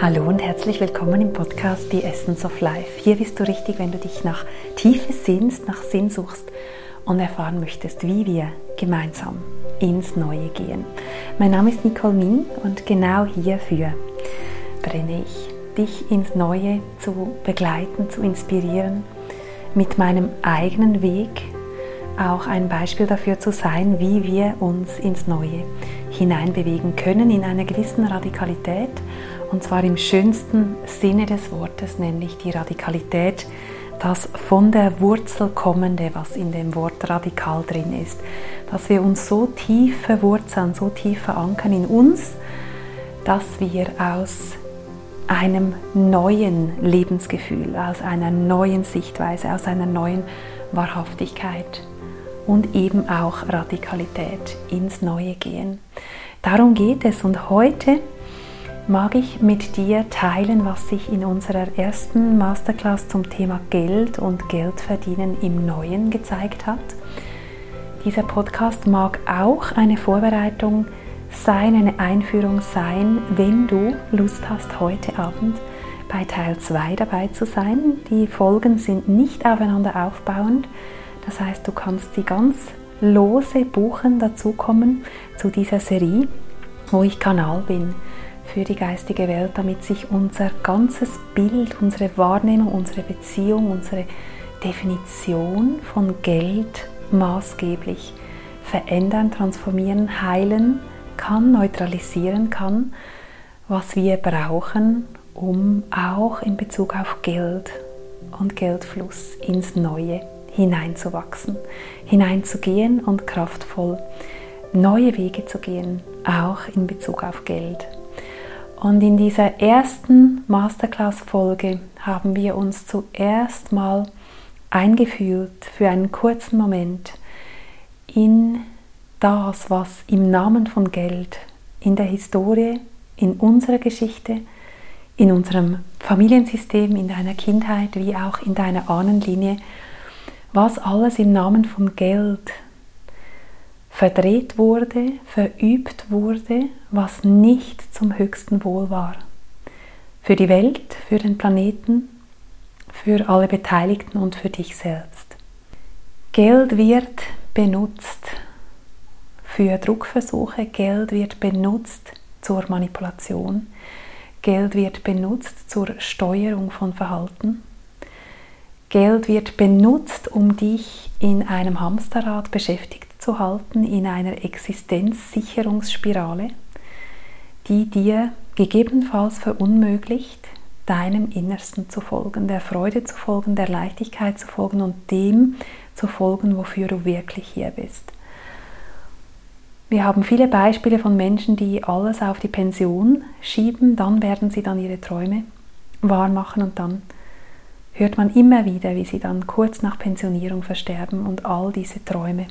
Hallo und herzlich willkommen im Podcast The Essence of Life. Hier bist du richtig, wenn du dich nach Tiefe sehnst, nach Sinn suchst und erfahren möchtest, wie wir gemeinsam ins Neue gehen. Mein Name ist Nicole Min und genau hierfür brenne ich, dich ins Neue zu begleiten, zu inspirieren, mit meinem eigenen Weg auch ein Beispiel dafür zu sein, wie wir uns ins Neue hineinbewegen können, in einer gewissen Radikalität und zwar im schönsten Sinne des Wortes, nämlich die Radikalität, das von der Wurzel kommende, was in dem Wort radikal drin ist. Dass wir uns so tief verwurzeln, so tief verankern in uns, dass wir aus einem neuen Lebensgefühl, aus einer neuen Sichtweise, aus einer neuen Wahrhaftigkeit und eben auch Radikalität ins Neue gehen. Darum geht es und heute mag ich mit dir teilen, was sich in unserer ersten Masterclass zum Thema Geld und Geldverdienen im Neuen gezeigt hat. Dieser Podcast mag auch eine Vorbereitung sein, eine Einführung sein, wenn du Lust hast, heute Abend bei Teil 2 dabei zu sein. Die Folgen sind nicht aufeinander aufbauend, das heißt, du kannst sie ganz lose buchen, dazukommen zu dieser Serie, wo ich Kanal bin für die geistige Welt, damit sich unser ganzes Bild, unsere Wahrnehmung, unsere Beziehung, unsere Definition von Geld maßgeblich verändern, transformieren, heilen kann, neutralisieren kann, was wir brauchen, um auch in Bezug auf Geld und Geldfluss ins Neue hineinzuwachsen, hineinzugehen und kraftvoll neue Wege zu gehen, auch in Bezug auf Geld. Und in dieser ersten Masterclass-Folge haben wir uns zuerst mal eingefühlt für einen kurzen Moment in das, was im Namen von Geld in der Historie, in unserer Geschichte, in unserem Familiensystem, in deiner Kindheit wie auch in deiner Ahnenlinie, was alles im Namen von Geld verdreht wurde, verübt wurde, was nicht zum höchsten Wohl war. Für die Welt, für den Planeten, für alle Beteiligten und für dich selbst. Geld wird benutzt für Druckversuche, Geld wird benutzt zur Manipulation, Geld wird benutzt zur Steuerung von Verhalten, Geld wird benutzt, um dich in einem Hamsterrad beschäftigt zu halten in einer Existenzsicherungsspirale, die dir gegebenenfalls verunmöglicht, deinem Innersten zu folgen, der Freude zu folgen, der Leichtigkeit zu folgen und dem zu folgen, wofür du wirklich hier bist. Wir haben viele Beispiele von Menschen, die alles auf die Pension schieben, dann werden sie dann ihre Träume wahr machen und dann hört man immer wieder, wie sie dann kurz nach Pensionierung versterben und all diese Träume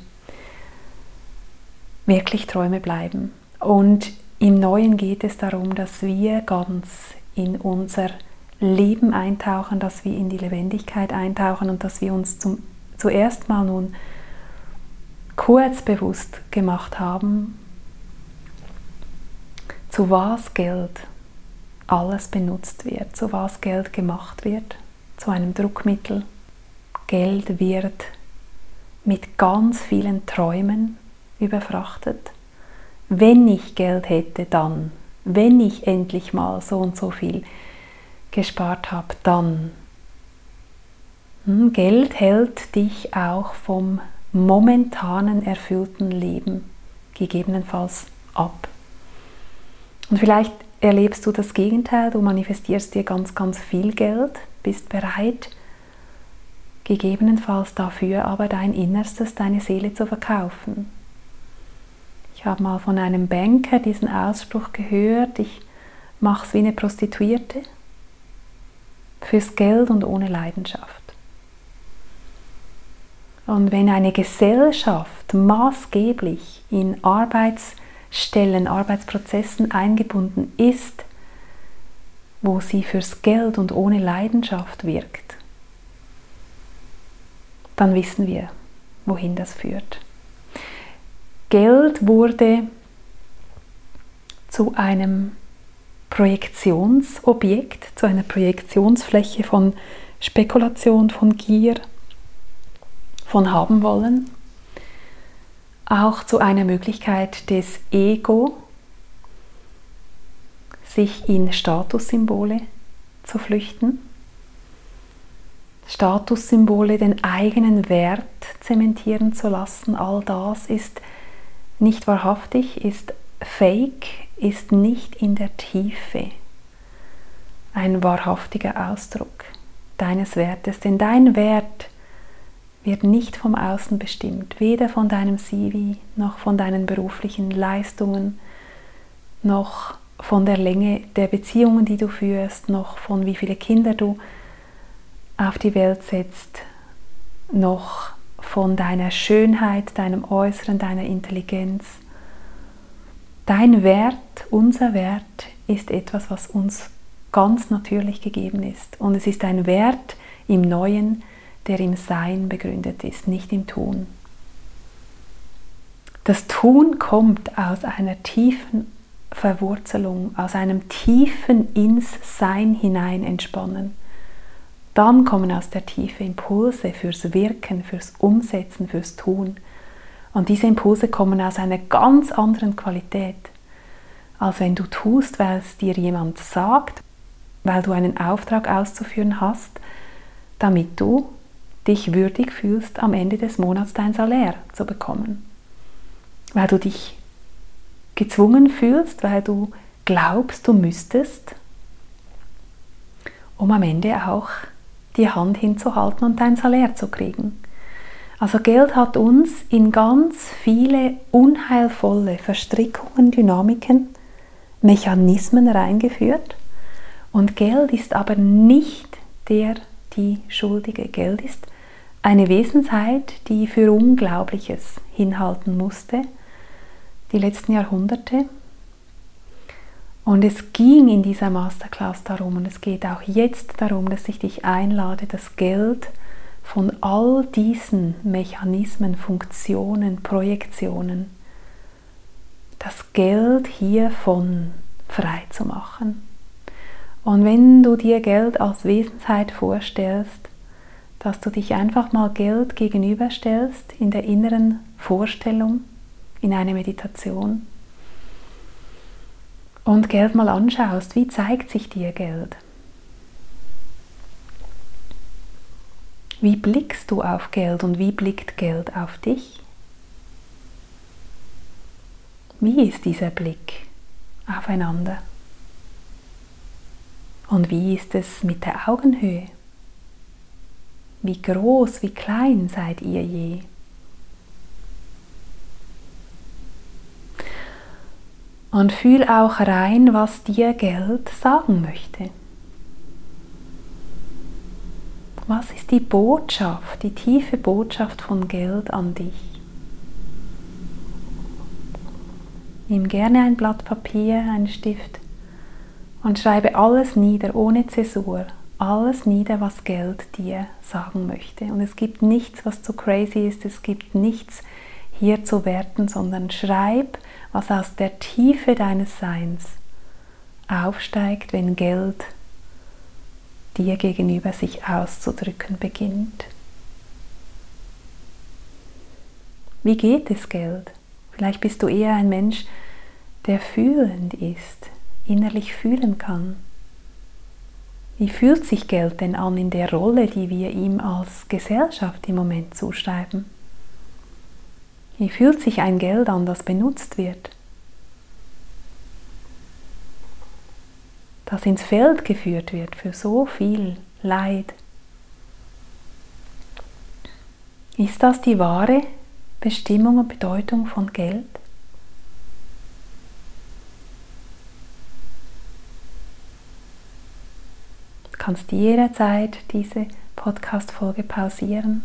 wirklich Träume bleiben. Und im Neuen geht es darum, dass wir ganz in unser Leben eintauchen, dass wir in die Lebendigkeit eintauchen und dass wir uns zum, zuerst mal nun kurz bewusst gemacht haben, zu was Geld alles benutzt wird, zu was Geld gemacht wird, zu einem Druckmittel. Geld wird mit ganz vielen Träumen überfrachtet. Wenn ich Geld hätte, dann, wenn ich endlich mal so und so viel gespart habe, dann. Hm, Geld hält dich auch vom momentanen erfüllten Leben gegebenenfalls ab. Und vielleicht erlebst du das Gegenteil, du manifestierst dir ganz, ganz viel Geld, bist bereit, gegebenenfalls dafür aber dein Innerstes, deine Seele zu verkaufen. Ich habe mal von einem Banker diesen Ausspruch gehört, ich mache es wie eine Prostituierte, fürs Geld und ohne Leidenschaft. Und wenn eine Gesellschaft maßgeblich in Arbeitsstellen, Arbeitsprozessen eingebunden ist, wo sie fürs Geld und ohne Leidenschaft wirkt, dann wissen wir, wohin das führt. Geld wurde zu einem Projektionsobjekt, zu einer Projektionsfläche von Spekulation, von Gier, von haben wollen, auch zu einer Möglichkeit des Ego, sich in Statussymbole zu flüchten. Statussymbole, den eigenen Wert zementieren zu lassen, all das ist nicht wahrhaftig, ist fake, ist nicht in der Tiefe ein wahrhaftiger Ausdruck deines Wertes. Denn dein Wert wird nicht vom Außen bestimmt, weder von deinem CV noch von deinen beruflichen Leistungen, noch von der Länge der Beziehungen, die du führst, noch von wie viele Kinder du auf die Welt setzt, noch von deiner Schönheit, deinem Äußeren, deiner Intelligenz. Dein Wert, unser Wert ist etwas, was uns ganz natürlich gegeben ist. Und es ist ein Wert im Neuen, der im Sein begründet ist, nicht im Tun. Das Tun kommt aus einer tiefen Verwurzelung, aus einem tiefen ins Sein hinein entspannen. Dann kommen aus der Tiefe Impulse fürs Wirken, fürs Umsetzen, fürs Tun. Und diese Impulse kommen aus einer ganz anderen Qualität, als wenn du tust, weil es dir jemand sagt, weil du einen Auftrag auszuführen hast, damit du dich würdig fühlst, am Ende des Monats dein Salär zu bekommen. Weil du dich gezwungen fühlst, weil du glaubst, du müsstest, um am Ende auch die Hand hinzuhalten und dein Salär zu kriegen. Also Geld hat uns in ganz viele unheilvolle Verstrickungen, Dynamiken, Mechanismen reingeführt. Und Geld ist aber nicht der, die Schuldige. Geld ist eine Wesenheit, die für Unglaubliches hinhalten musste die letzten Jahrhunderte. Und es ging in dieser Masterclass darum, und es geht auch jetzt darum, dass ich dich einlade, das Geld von all diesen Mechanismen, Funktionen, Projektionen, das Geld hiervon frei zu machen. Und wenn du dir Geld als Wesensheit vorstellst, dass du dich einfach mal Geld gegenüberstellst in der inneren Vorstellung, in eine Meditation und Geld mal anschaust, wie zeigt sich dir Geld? Wie blickst du auf Geld und wie blickt Geld auf dich? Wie ist dieser Blick aufeinander? Und wie ist es mit der Augenhöhe? Wie groß, wie klein seid ihr je? Und fühl auch rein, was dir Geld sagen möchte. Was ist die Botschaft, die tiefe Botschaft von Geld an dich? Nimm gerne ein Blatt Papier, einen Stift und schreibe alles nieder, ohne Zäsur. Alles nieder, was Geld dir sagen möchte. Und es gibt nichts, was zu crazy ist, es gibt nichts hier zu werten, sondern schreib, was aus der Tiefe deines Seins aufsteigt, wenn Geld dir gegenüber sich auszudrücken beginnt. Wie geht es Geld? Vielleicht bist du eher ein Mensch, der fühlend ist, innerlich fühlen kann. Wie fühlt sich Geld denn an in der Rolle, die wir ihm als Gesellschaft im Moment zuschreiben? Wie fühlt sich ein Geld an, das benutzt wird? Das ins Feld geführt wird für so viel Leid. Ist das die wahre Bestimmung und Bedeutung von Geld? Du kannst jederzeit diese Podcast-Folge pausieren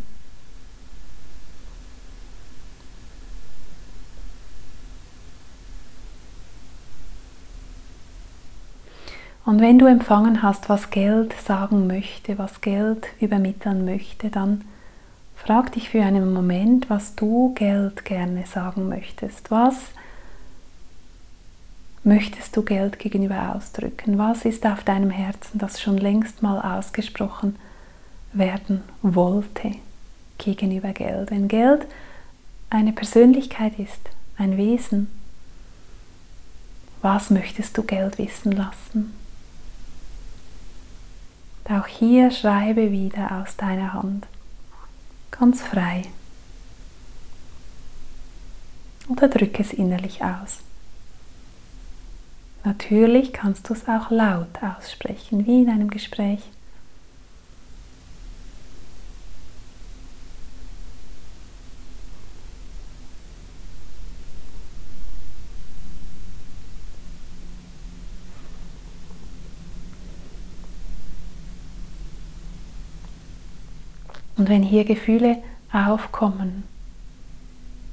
Und wenn du empfangen hast, was Geld sagen möchte, was Geld übermitteln möchte, dann frag dich für einen Moment, was du Geld gerne sagen möchtest. Was möchtest du Geld gegenüber ausdrücken? Was ist auf deinem Herzen, das schon längst mal ausgesprochen werden wollte gegenüber Geld? Wenn Geld eine Persönlichkeit ist, ein Wesen, was möchtest du Geld wissen lassen? Auch hier schreibe wieder aus deiner Hand, ganz frei. Oder drücke es innerlich aus. Natürlich kannst du es auch laut aussprechen, wie in einem Gespräch. Und wenn hier Gefühle aufkommen,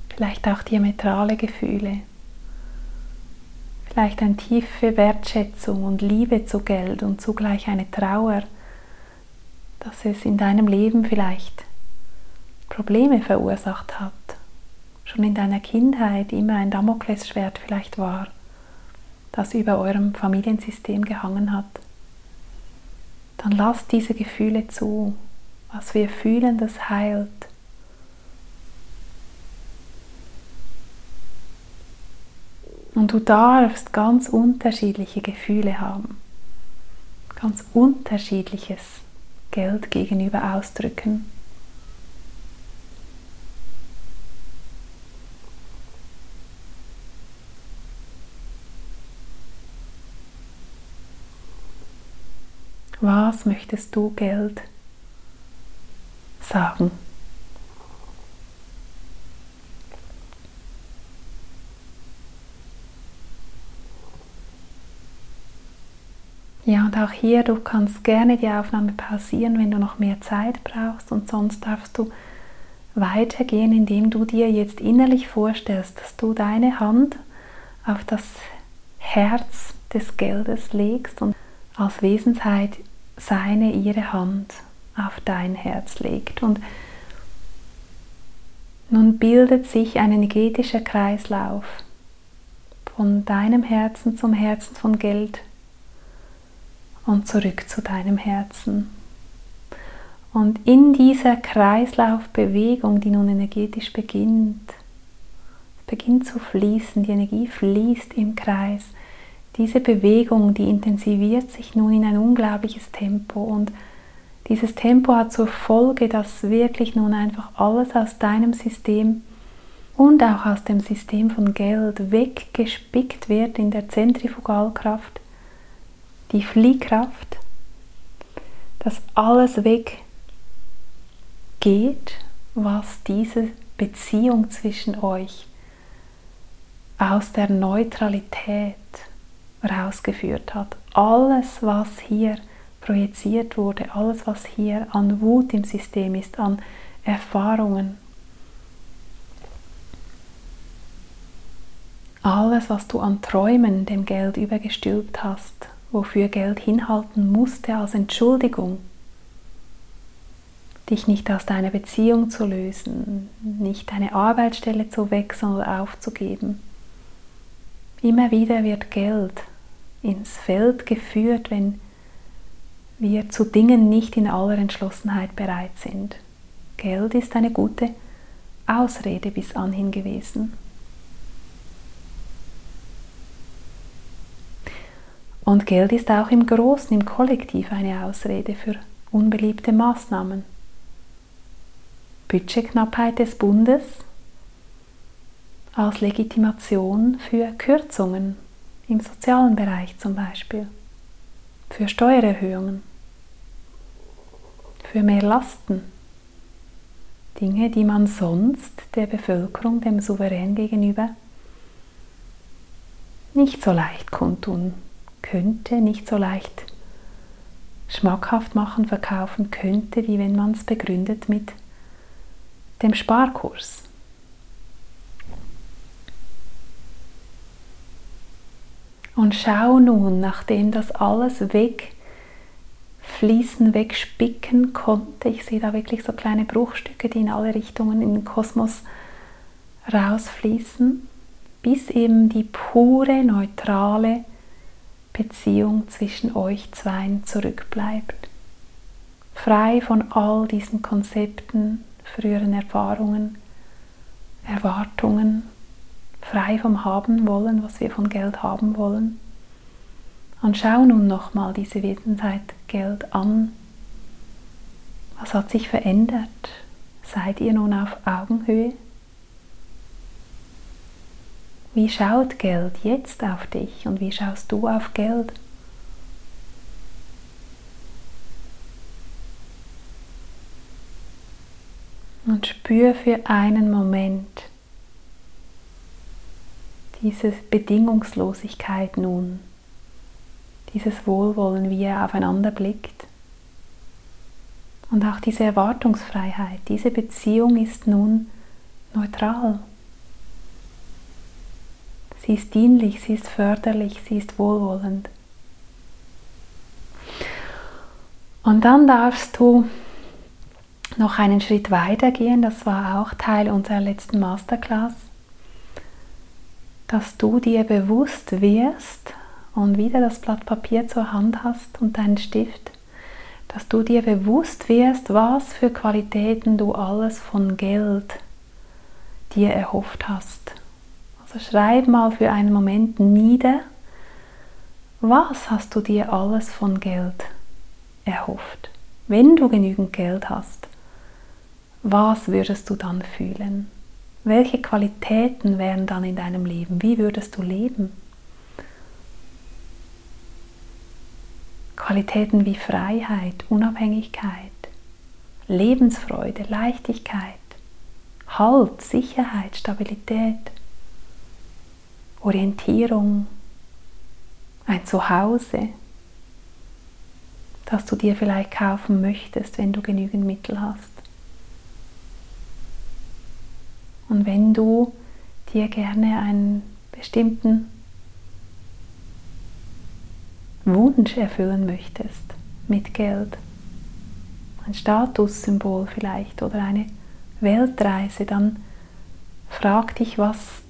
vielleicht auch diametrale Gefühle, vielleicht eine tiefe Wertschätzung und Liebe zu Geld und zugleich eine Trauer, dass es in deinem Leben vielleicht Probleme verursacht hat, schon in deiner Kindheit immer ein Damoklesschwert vielleicht war, das über eurem Familiensystem gehangen hat, dann lass diese Gefühle zu. Was wir fühlen, das heilt. Und du darfst ganz unterschiedliche Gefühle haben, ganz unterschiedliches Geld gegenüber ausdrücken. Was möchtest du Geld sagen? Ja, und auch hier, du kannst gerne die Aufnahme pausieren, wenn du noch mehr Zeit brauchst und sonst darfst du weitergehen, indem du dir jetzt innerlich vorstellst, dass du deine Hand auf das Herz des Geldes legst und als Wesensheit seine, ihre Hand auf dein Herz legt. Und nun bildet sich ein energetischer Kreislauf von deinem Herzen zum Herzen von Geld und zurück zu deinem Herzen. Und in dieser Kreislaufbewegung, die nun energetisch beginnt, beginnt zu fließen, die Energie fließt im Kreis. Diese Bewegung, die intensiviert sich nun in ein unglaubliches Tempo und dieses Tempo hat zur Folge, dass wirklich nun einfach alles aus deinem System und auch aus dem System von Geld weggespickt wird in der Zentrifugalkraft die Fliehkraft, dass alles weggeht, was diese Beziehung zwischen euch aus der Neutralität rausgeführt hat. Alles, was hier projiziert wurde, alles, was hier an Wut im System ist, an Erfahrungen, alles, was du an Träumen dem Geld übergestülpt hast, wofür Geld hinhalten musste als Entschuldigung, dich nicht aus deiner Beziehung zu lösen, nicht deine Arbeitsstelle zu wechseln oder aufzugeben. Immer wieder wird Geld ins Feld geführt, wenn wir zu Dingen nicht in aller Entschlossenheit bereit sind. Geld ist eine gute Ausrede bis anhin gewesen. Und Geld ist auch im Großen, im Kollektiv eine Ausrede für unbeliebte Maßnahmen. Budgetknappheit des Bundes als Legitimation für Kürzungen im sozialen Bereich zum Beispiel, für Steuererhöhungen, für mehr Lasten, Dinge, die man sonst der Bevölkerung, dem Souverän gegenüber nicht so leicht kundtun könnte, nicht so leicht schmackhaft machen, verkaufen könnte, wie wenn man es begründet mit dem Sparkurs. Und schau nun, nachdem das alles wegfließen, wegspicken konnte, ich sehe da wirklich so kleine Bruchstücke, die in alle Richtungen in den Kosmos rausfließen, bis eben die pure, neutrale Beziehung zwischen euch zweien zurückbleibt. Frei von all diesen Konzepten, früheren Erfahrungen, Erwartungen, frei vom Haben wollen, was wir von Geld haben wollen. Und schau nun nochmal diese Wesenheit Geld an. Was hat sich verändert? Seid ihr nun auf Augenhöhe? Wie schaut Geld jetzt auf dich und wie schaust du auf Geld? Und spür für einen Moment diese Bedingungslosigkeit nun, dieses Wohlwollen, wie er aufeinander blickt. Und auch diese Erwartungsfreiheit, diese Beziehung ist nun neutral. Sie ist dienlich, sie ist förderlich, sie ist wohlwollend. Und dann darfst du noch einen Schritt weiter gehen, das war auch Teil unserer letzten Masterclass, dass du dir bewusst wirst und wieder das Blatt Papier zur Hand hast und deinen Stift, dass du dir bewusst wirst, was für Qualitäten du alles von Geld dir erhofft hast. Also schreib mal für einen Moment nieder, was hast du dir alles von Geld erhofft? Wenn du genügend Geld hast, was würdest du dann fühlen? Welche Qualitäten wären dann in deinem Leben? Wie würdest du leben? Qualitäten wie Freiheit, Unabhängigkeit, Lebensfreude, Leichtigkeit, Halt, Sicherheit, Stabilität, Orientierung, ein Zuhause, das du dir vielleicht kaufen möchtest, wenn du genügend Mittel hast. Und wenn du dir gerne einen bestimmten Wunsch erfüllen möchtest mit Geld, ein Statussymbol vielleicht oder eine Weltreise, dann frag dich, was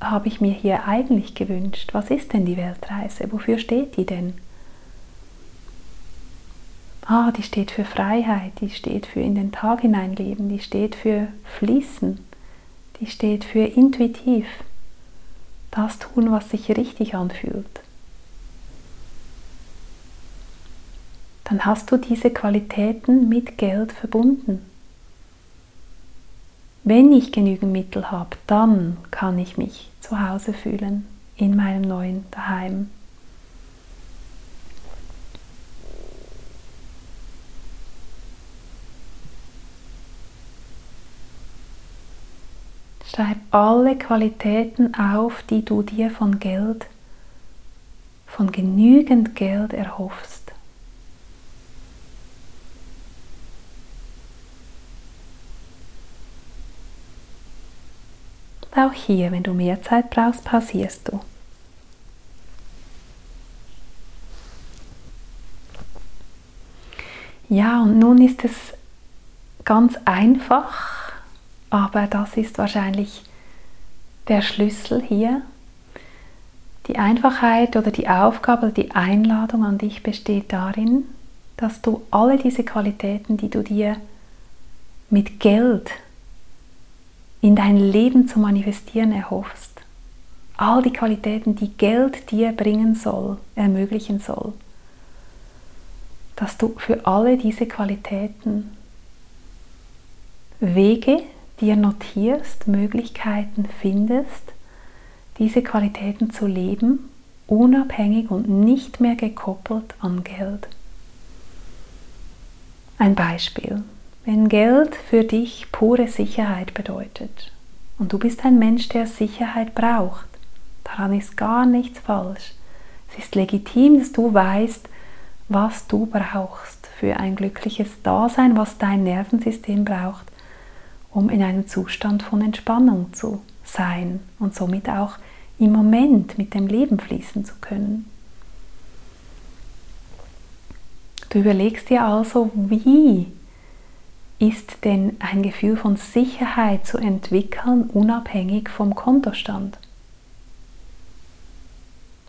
habe ich mir hier eigentlich gewünscht? Was ist denn die Weltreise? Wofür steht die denn? Ah, die steht für Freiheit, die steht für in den Tag hineinleben, die steht für Fließen, die steht für intuitiv. Das tun, was sich richtig anfühlt. Dann hast du diese Qualitäten mit Geld verbunden. Wenn ich genügend Mittel habe, dann kann ich mich zu Hause fühlen in meinem neuen Daheim. Schreib alle Qualitäten auf, die du dir von Geld, von genügend Geld erhoffst. Auch hier, wenn du mehr Zeit brauchst, pausierst du. Ja, und nun ist es ganz einfach, aber das ist wahrscheinlich der Schlüssel hier. Die Einfachheit oder die Aufgabe die Einladung an dich besteht darin, dass du alle diese Qualitäten, die du dir mit Geld in dein Leben zu manifestieren erhoffst. All die Qualitäten, die Geld dir bringen soll, ermöglichen soll. Dass du für alle diese Qualitäten Wege dir notierst, Möglichkeiten findest, diese Qualitäten zu leben, unabhängig und nicht mehr gekoppelt an Geld. Ein Beispiel. Wenn Geld für dich pure Sicherheit bedeutet und du bist ein Mensch, der Sicherheit braucht, daran ist gar nichts falsch. Es ist legitim, dass du weißt, was du brauchst für ein glückliches Dasein, was dein Nervensystem braucht, um in einem Zustand von Entspannung zu sein und somit auch im Moment mit dem Leben fließen zu können. Du überlegst dir also, wie ist denn ein Gefühl von Sicherheit zu entwickeln, unabhängig vom Kontostand?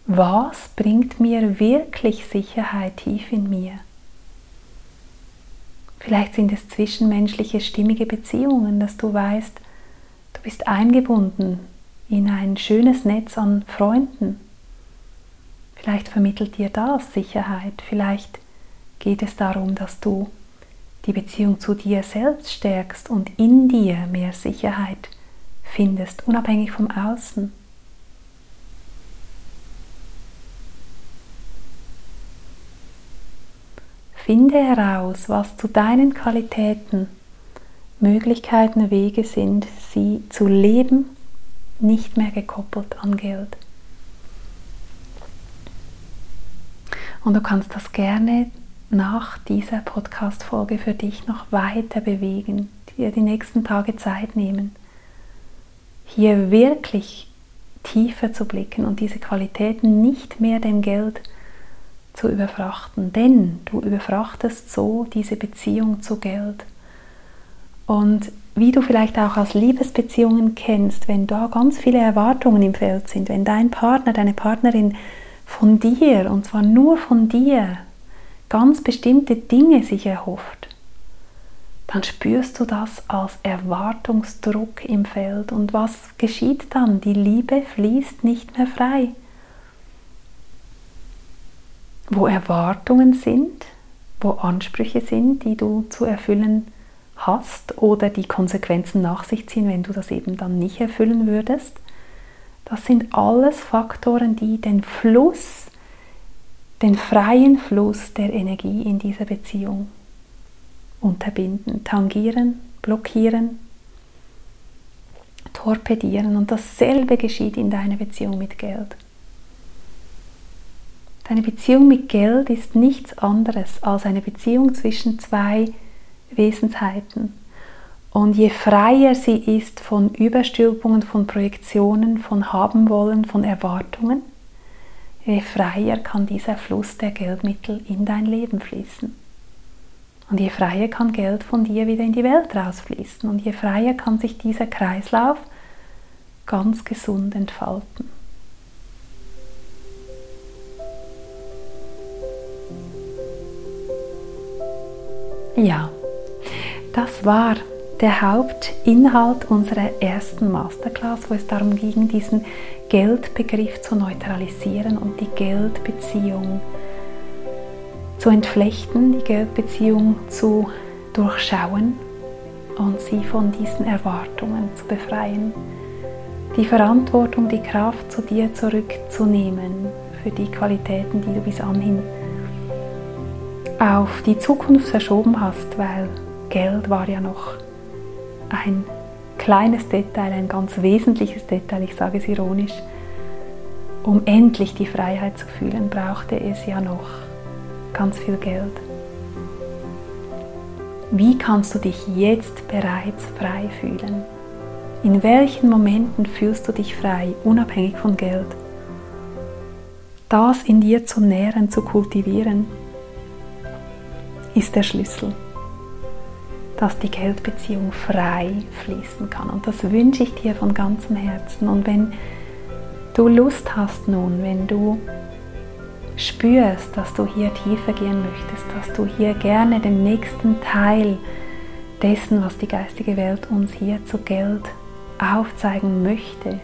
was bringt mir wirklich Sicherheit tief in mir? Vielleicht sind es zwischenmenschliche stimmige Beziehungen, dass du weißt, du bist eingebunden in ein schönes Netz an Freunden. Vielleicht vermittelt dir das Sicherheit, vielleicht geht es darum, dass du die Beziehung zu dir selbst stärkst und in dir mehr Sicherheit findest, unabhängig vom Außen. Finde heraus, was zu deinen Qualitäten Möglichkeiten, Wege sind, sie zu leben, nicht mehr gekoppelt an Geld. Und du kannst das gerne nach dieser Podcast-Folge für dich noch weiter bewegen, dir die nächsten Tage Zeit nehmen, hier wirklich tiefer zu blicken und diese Qualitäten nicht mehr dem Geld zu überfrachten, denn du überfrachtest so diese Beziehung zu Geld. Und wie du vielleicht auch aus Liebesbeziehungen kennst, wenn da ganz viele Erwartungen im Feld sind, wenn dein Partner, deine Partnerin von dir, und zwar nur von dir, ganz bestimmte Dinge sich erhofft, dann spürst du das als Erwartungsdruck im Feld. Und was geschieht dann? Die Liebe fließt nicht mehr frei wo Erwartungen sind, wo Ansprüche sind, die du zu erfüllen hast oder die Konsequenzen nach sich ziehen, wenn du das eben dann nicht erfüllen würdest. Das sind alles Faktoren, die den Fluss, den freien Fluss der Energie in dieser Beziehung unterbinden, tangieren, blockieren, torpedieren. Und dasselbe geschieht in deiner Beziehung mit Geld. Deine Beziehung mit Geld ist nichts anderes als eine Beziehung zwischen zwei Wesensheiten. Und je freier sie ist von Überstülpungen, von Projektionen, von haben wollen, von Erwartungen, je freier kann dieser Fluss der Geldmittel in dein Leben fließen. Und je freier kann Geld von dir wieder in die Welt rausfließen. Und je freier kann sich dieser Kreislauf ganz gesund entfalten. Ja, das war der Hauptinhalt unserer ersten Masterclass, wo es darum ging, diesen Geldbegriff zu neutralisieren und die Geldbeziehung zu entflechten, die Geldbeziehung zu durchschauen und sie von diesen Erwartungen zu befreien. Die Verantwortung, die Kraft zu dir zurückzunehmen für die Qualitäten, die du bis anhin auf die Zukunft verschoben hast, weil Geld war ja noch ein kleines Detail, ein ganz wesentliches Detail, ich sage es ironisch. Um endlich die Freiheit zu fühlen, brauchte es ja noch ganz viel Geld. Wie kannst du dich jetzt bereits frei fühlen? In welchen Momenten fühlst du dich frei, unabhängig von Geld? Das in dir zu nähren, zu kultivieren, ist der Schlüssel, dass die Geldbeziehung frei fließen kann. Und das wünsche ich dir von ganzem Herzen. Und wenn du Lust hast nun, wenn du spürst, dass du hier tiefer gehen möchtest, dass du hier gerne den nächsten Teil dessen, was die geistige Welt uns hier zu Geld aufzeigen möchte,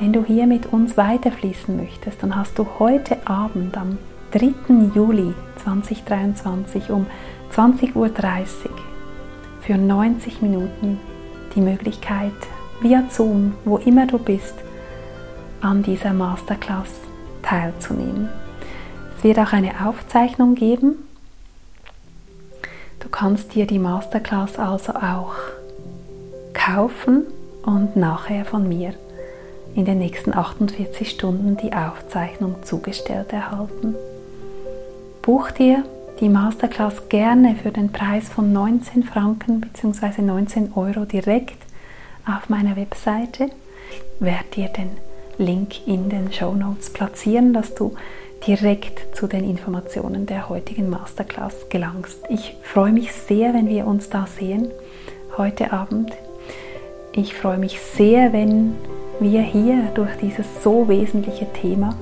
wenn du hier mit uns weiterfließen möchtest, dann hast du heute Abend am 3. Juli 2023 um 20.30 Uhr für 90 Minuten die Möglichkeit, via Zoom, wo immer du bist, an dieser Masterclass teilzunehmen. Es wird auch eine Aufzeichnung geben. Du kannst dir die Masterclass also auch kaufen und nachher von mir in den nächsten 48 Stunden die Aufzeichnung zugestellt erhalten. Buch dir die Masterclass gerne für den Preis von 19 Franken bzw. 19 Euro direkt auf meiner Webseite. Ich werde dir den Link in den Show Notes platzieren, dass du direkt zu den Informationen der heutigen Masterclass gelangst. Ich freue mich sehr, wenn wir uns da sehen heute Abend. Ich freue mich sehr, wenn wir hier durch dieses so wesentliche Thema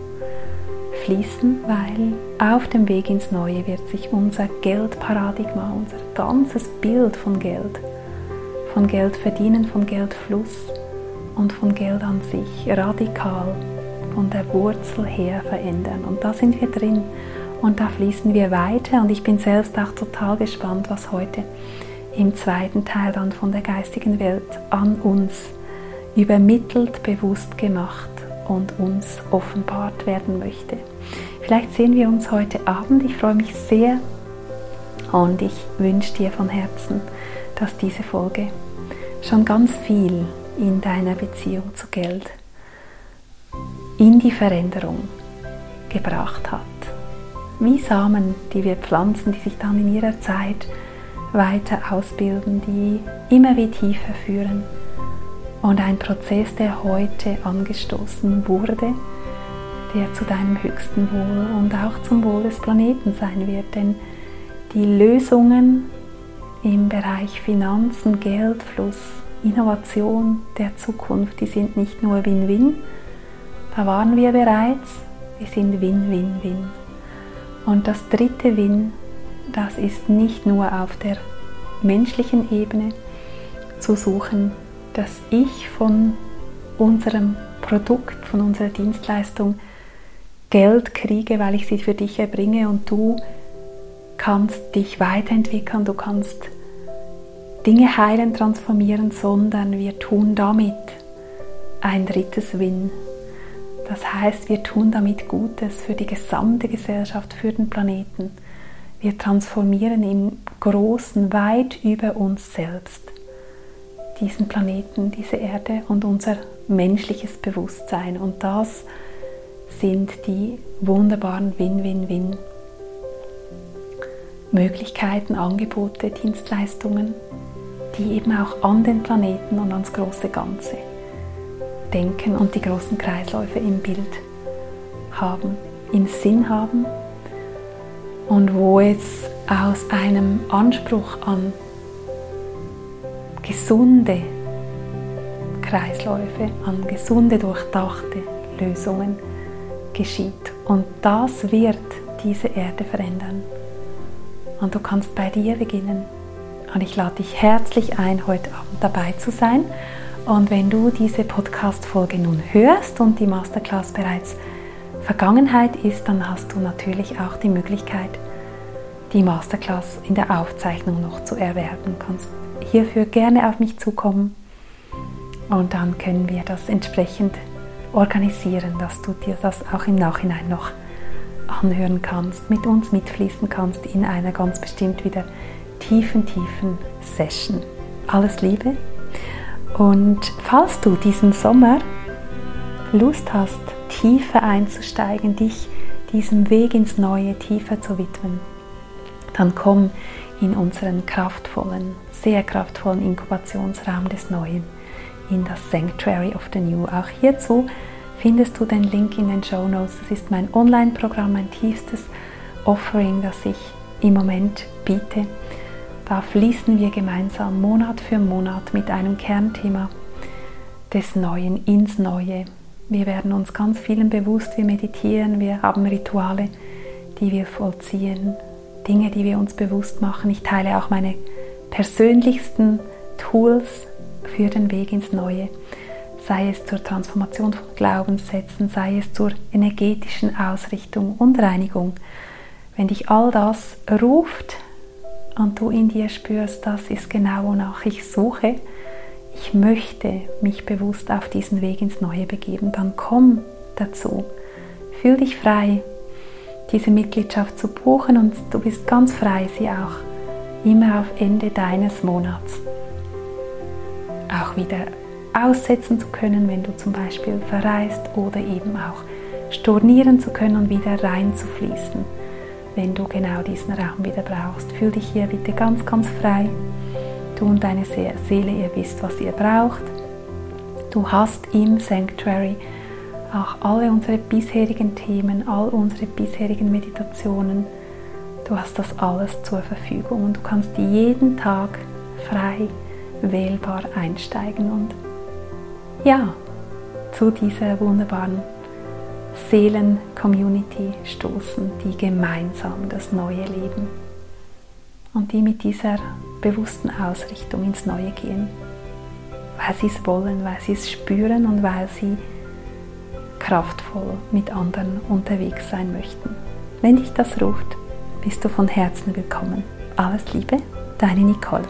fließen, weil auf dem Weg ins Neue wird sich unser Geldparadigma, unser ganzes Bild von Geld, von Geld verdienen, von Geldfluss und von Geld an sich radikal von der Wurzel her verändern. Und da sind wir drin und da fließen wir weiter und ich bin selbst auch total gespannt, was heute im zweiten Teil dann von der geistigen Welt an uns übermittelt, bewusst gemacht und uns offenbart werden möchte. Vielleicht sehen wir uns heute Abend. Ich freue mich sehr und ich wünsche dir von Herzen, dass diese Folge schon ganz viel in deiner Beziehung zu Geld in die Veränderung gebracht hat. Wie Samen, die wir pflanzen, die sich dann in ihrer Zeit weiter ausbilden, die immer wie tiefer führen. Und ein Prozess, der heute angestoßen wurde, der zu deinem höchsten Wohl und auch zum Wohl des Planeten sein wird. Denn die Lösungen im Bereich Finanzen, Geldfluss, Innovation der Zukunft, die sind nicht nur Win-Win, da waren wir bereits, die sind Win-Win-Win. Und das dritte Win, das ist nicht nur auf der menschlichen Ebene zu suchen, dass ich von unserem Produkt, von unserer Dienstleistung Geld kriege, weil ich sie für dich erbringe und du kannst dich weiterentwickeln, du kannst Dinge heilen, transformieren, sondern wir tun damit ein drittes Win. Das heißt, wir tun damit Gutes für die gesamte Gesellschaft, für den Planeten. Wir transformieren im Großen weit über uns selbst diesen Planeten, diese Erde und unser menschliches Bewusstsein. Und das sind die wunderbaren Win-Win-Win Möglichkeiten, Angebote, Dienstleistungen, die eben auch an den Planeten und ans große Ganze denken und die großen Kreisläufe im Bild haben, im Sinn haben und wo es aus einem Anspruch an gesunde Kreisläufe, an gesunde, durchdachte Lösungen geschieht. Und das wird diese Erde verändern. Und du kannst bei dir beginnen. Und ich lade dich herzlich ein, heute Abend dabei zu sein. Und wenn du diese Podcast-Folge nun hörst und die Masterclass bereits Vergangenheit ist, dann hast du natürlich auch die Möglichkeit, die Masterclass in der Aufzeichnung noch zu erwerben. Kannst hierfür gerne auf mich zukommen und dann können wir das entsprechend organisieren, dass du dir das auch im Nachhinein noch anhören kannst, mit uns mitfließen kannst in einer ganz bestimmt wieder tiefen, tiefen Session. Alles Liebe und falls du diesen Sommer Lust hast, tiefer einzusteigen, dich diesem Weg ins Neue tiefer zu widmen, dann komm in unseren kraftvollen, sehr kraftvollen Inkubationsraum des Neuen, in das Sanctuary of the New. Auch hierzu findest du den Link in den Show Notes. Das ist mein Online-Programm, mein tiefstes Offering, das ich im Moment biete da fließen wir gemeinsam Monat für Monat mit einem Kernthema des Neuen ins Neue. Wir werden uns ganz vielen bewusst, wir meditieren, wir haben Rituale, die wir vollziehen, Dinge, die wir uns bewusst machen. Ich teile auch meine persönlichsten Tools für den Weg ins Neue, sei es zur Transformation von Glaubenssätzen, sei es zur energetischen Ausrichtung und Reinigung. Wenn dich all das ruft, und du in dir spürst, das ist genau wonach ich suche, ich möchte mich bewusst auf diesen Weg ins Neue begeben, dann komm dazu. Fühl dich frei, diese Mitgliedschaft zu buchen und du bist ganz frei, sie auch immer auf Ende deines Monats auch wieder aussetzen zu können, wenn du zum Beispiel verreist oder eben auch stornieren zu können und wieder reinzufließen wenn du genau diesen Raum wieder brauchst. Fühl dich hier bitte ganz, ganz frei. Du und deine Seele, ihr wisst, was ihr braucht. Du hast im Sanctuary auch alle unsere bisherigen Themen, all unsere bisherigen Meditationen. Du hast das alles zur Verfügung und du kannst jeden Tag frei wählbar einsteigen und ja, zu dieser wunderbaren Seelen-Community stoßen, die gemeinsam das Neue leben und die mit dieser bewussten Ausrichtung ins Neue gehen, weil sie es wollen, weil sie es spüren und weil sie kraftvoll mit anderen unterwegs sein möchten. Wenn dich das ruft, bist du von Herzen willkommen. Alles Liebe, deine Nicole.